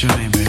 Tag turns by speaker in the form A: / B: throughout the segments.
A: shine.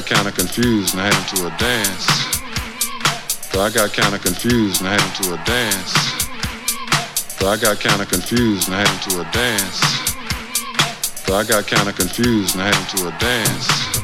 A: Got kind of confused and I had into a dance. So I got kind of confused and I had into a dance. So I got kind of confused and I had into a dance. So I got kind of confused and I had into a dance.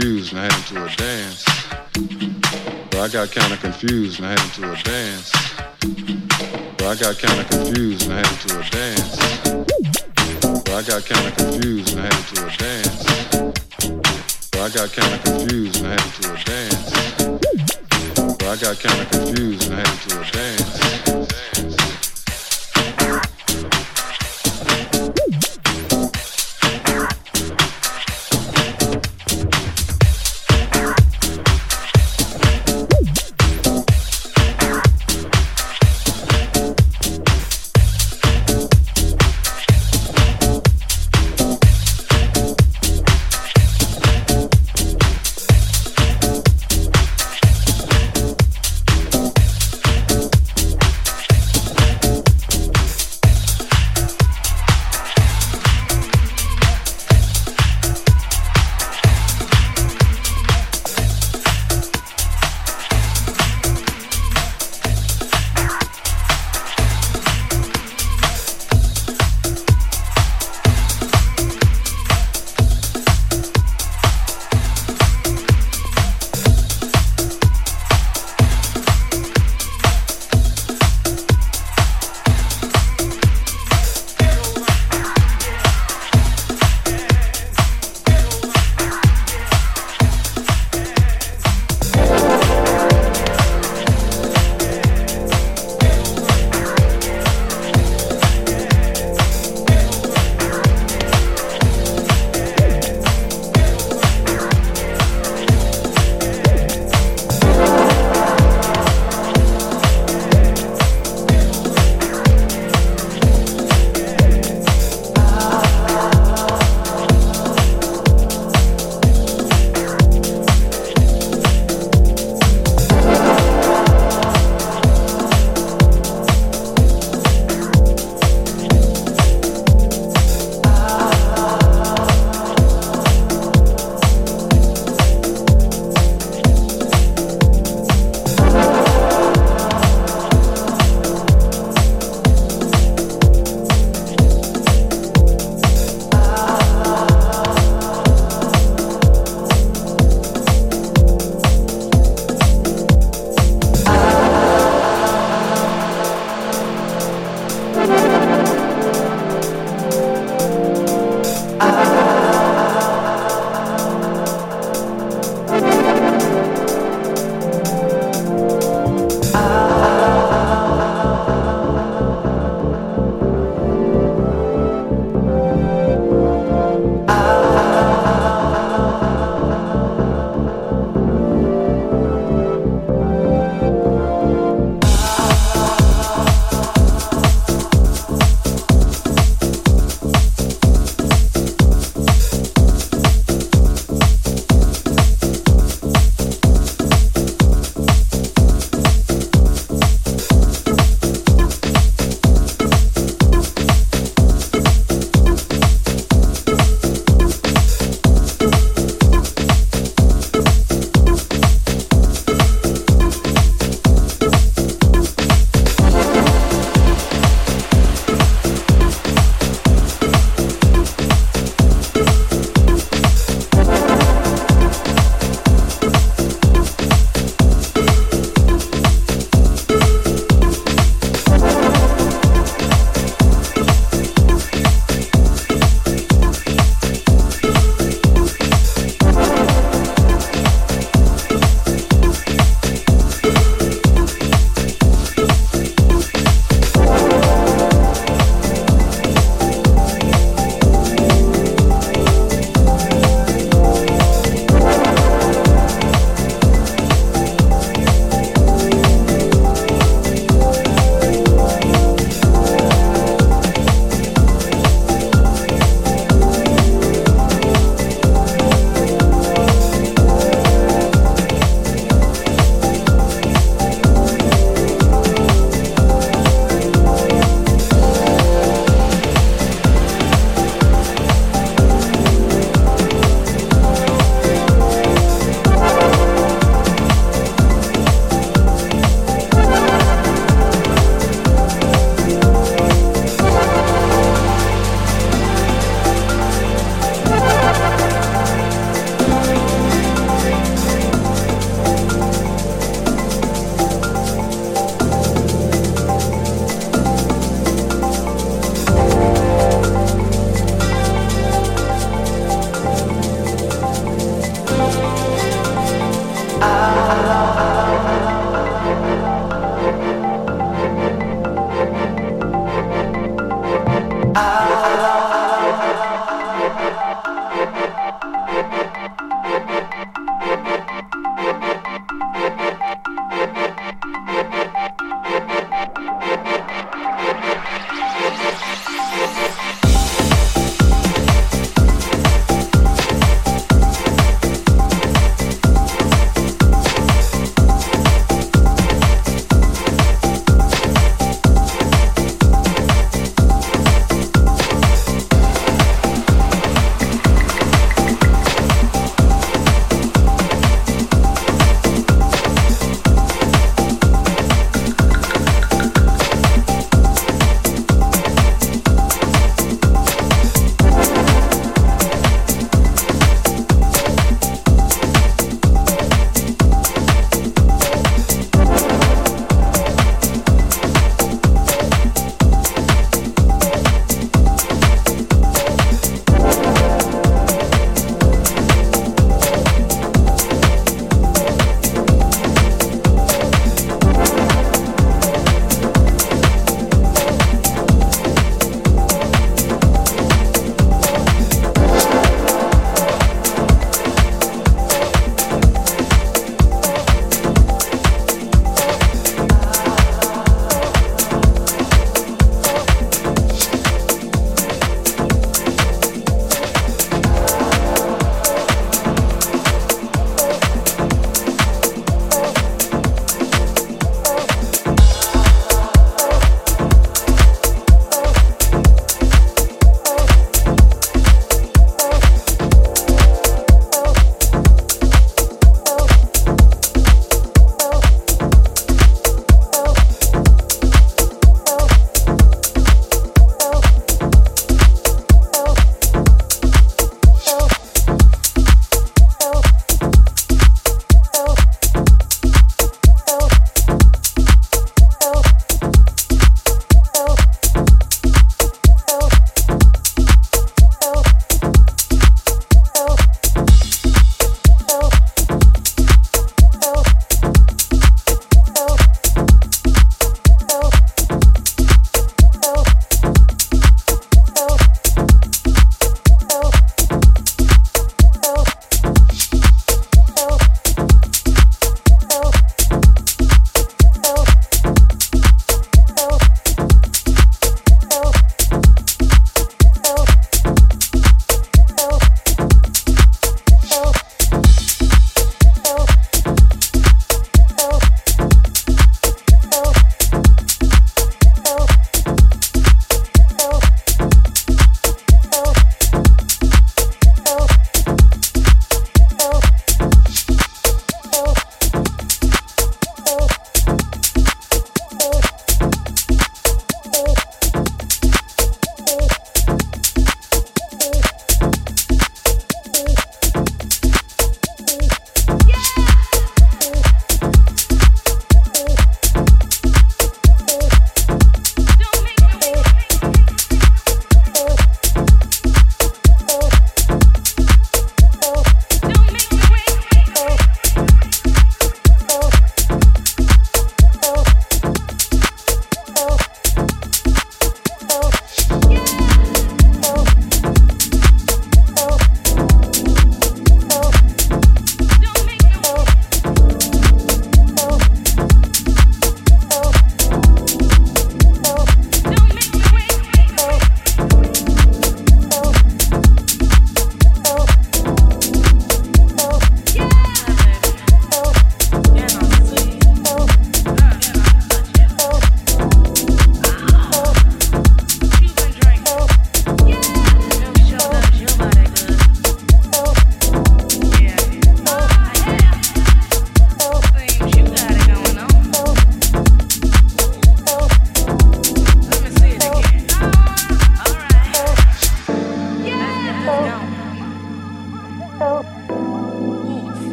A: Confused and I had into a dance. So I got kind of confused and I had into a dance. So I got kind of confused and I had into a dance. So I got kind of confused and I had into a dance. So I got kind of confused and I had into a dance. So I got kind of confused and I had into a dance.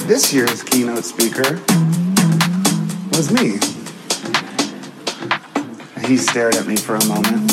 B: This year's keynote speaker was me. He stared at me for a moment.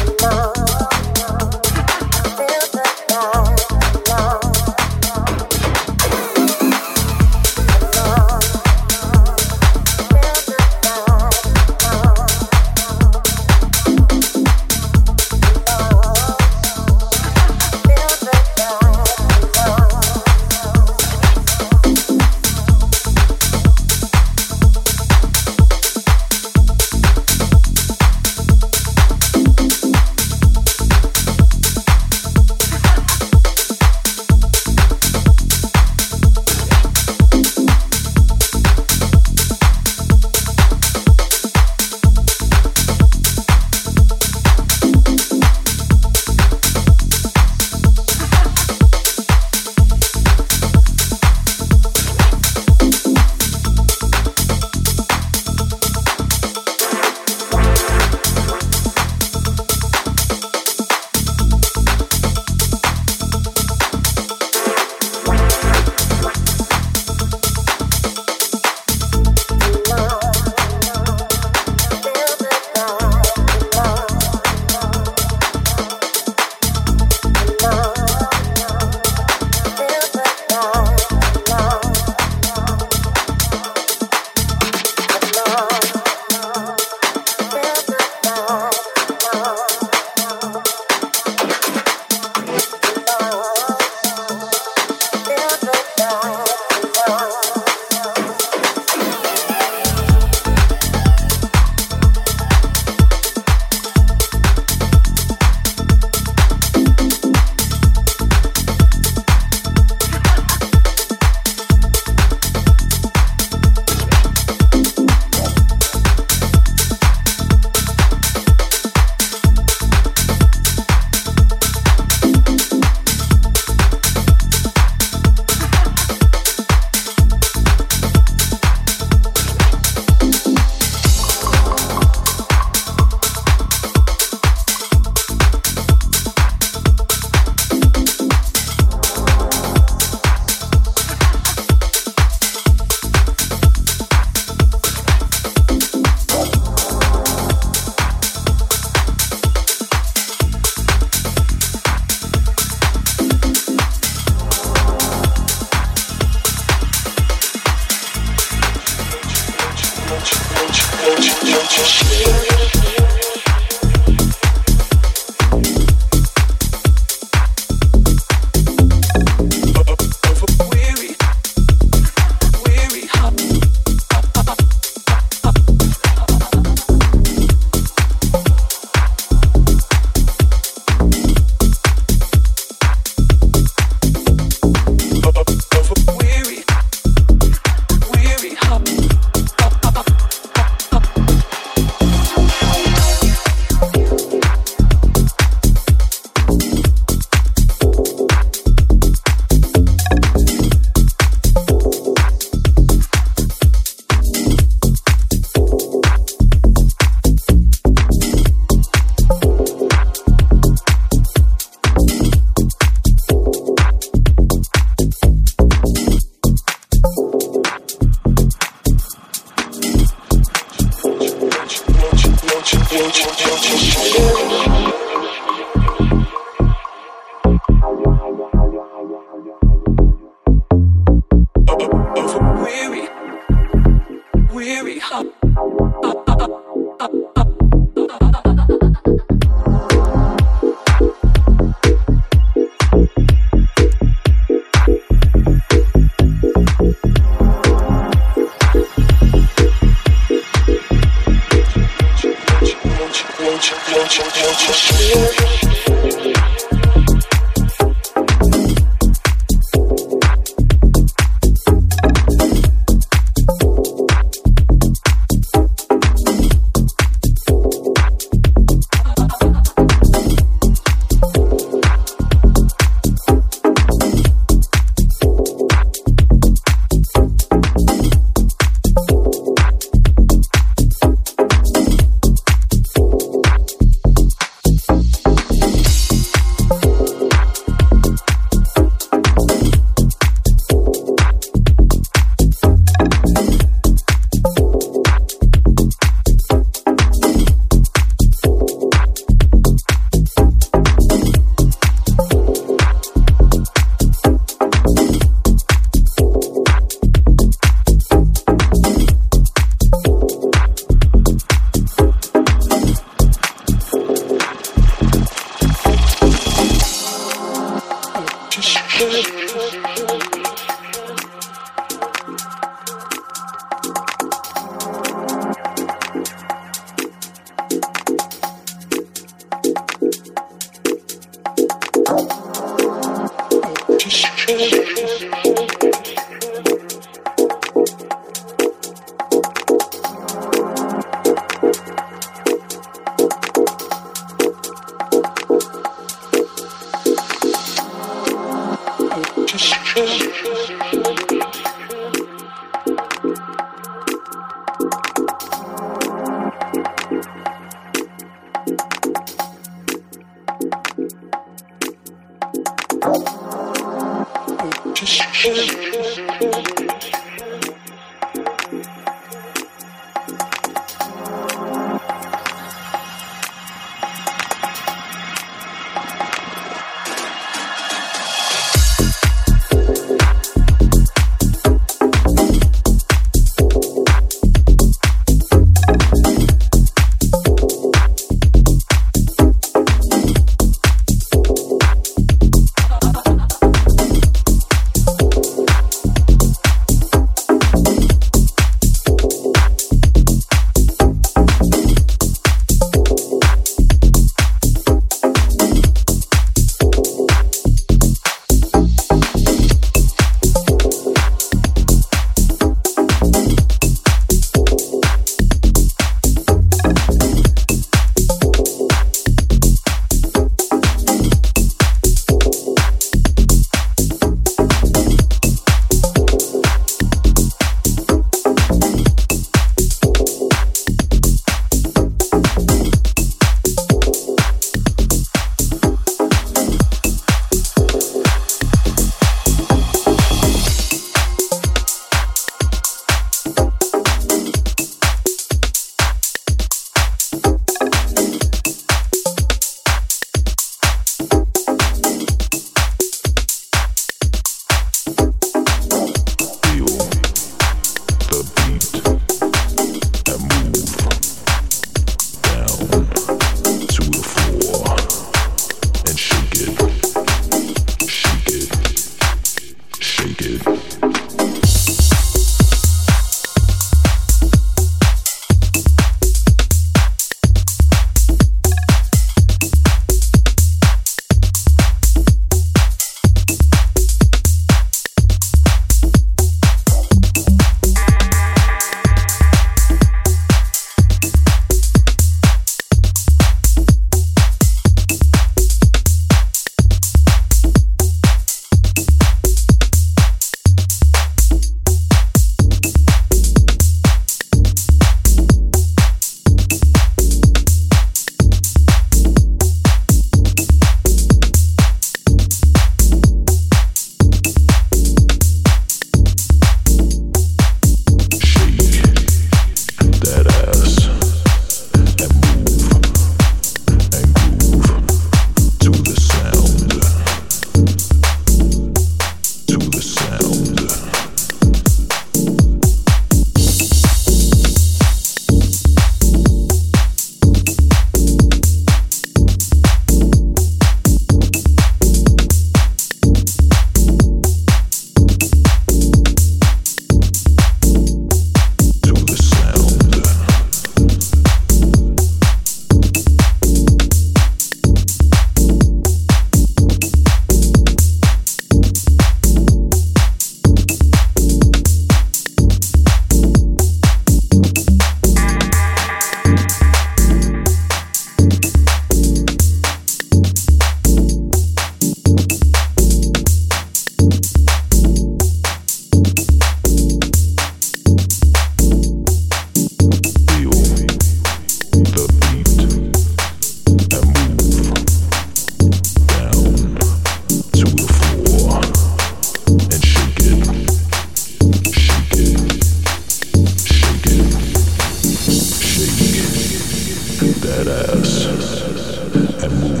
C: Badass. and move.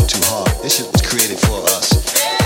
C: Out
D: too hard. This shit was created for us.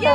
E: 耶